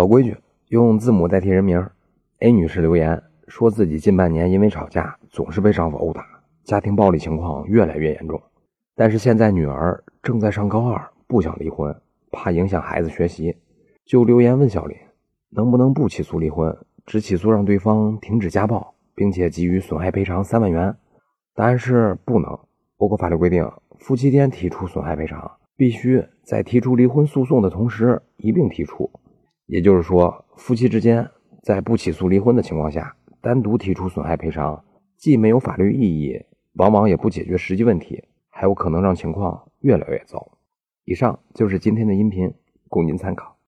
老规矩，用字母代替人名。A 女士留言说自己近半年因为吵架总是被丈夫殴打，家庭暴力情况越来越严重。但是现在女儿正在上高二，不想离婚，怕影响孩子学习，就留言问小林能不能不起诉离婚，只起诉让对方停止家暴，并且给予损害赔偿三万元。答案是不能。我国法律规定，夫妻间提出损害赔偿，必须在提出离婚诉讼的同时一并提出。也就是说，夫妻之间。在不起诉离婚的情况下，单独提出损害赔偿，既没有法律意义，往往也不解决实际问题，还有可能让情况越来越糟。以上就是今天的音频，供您参考。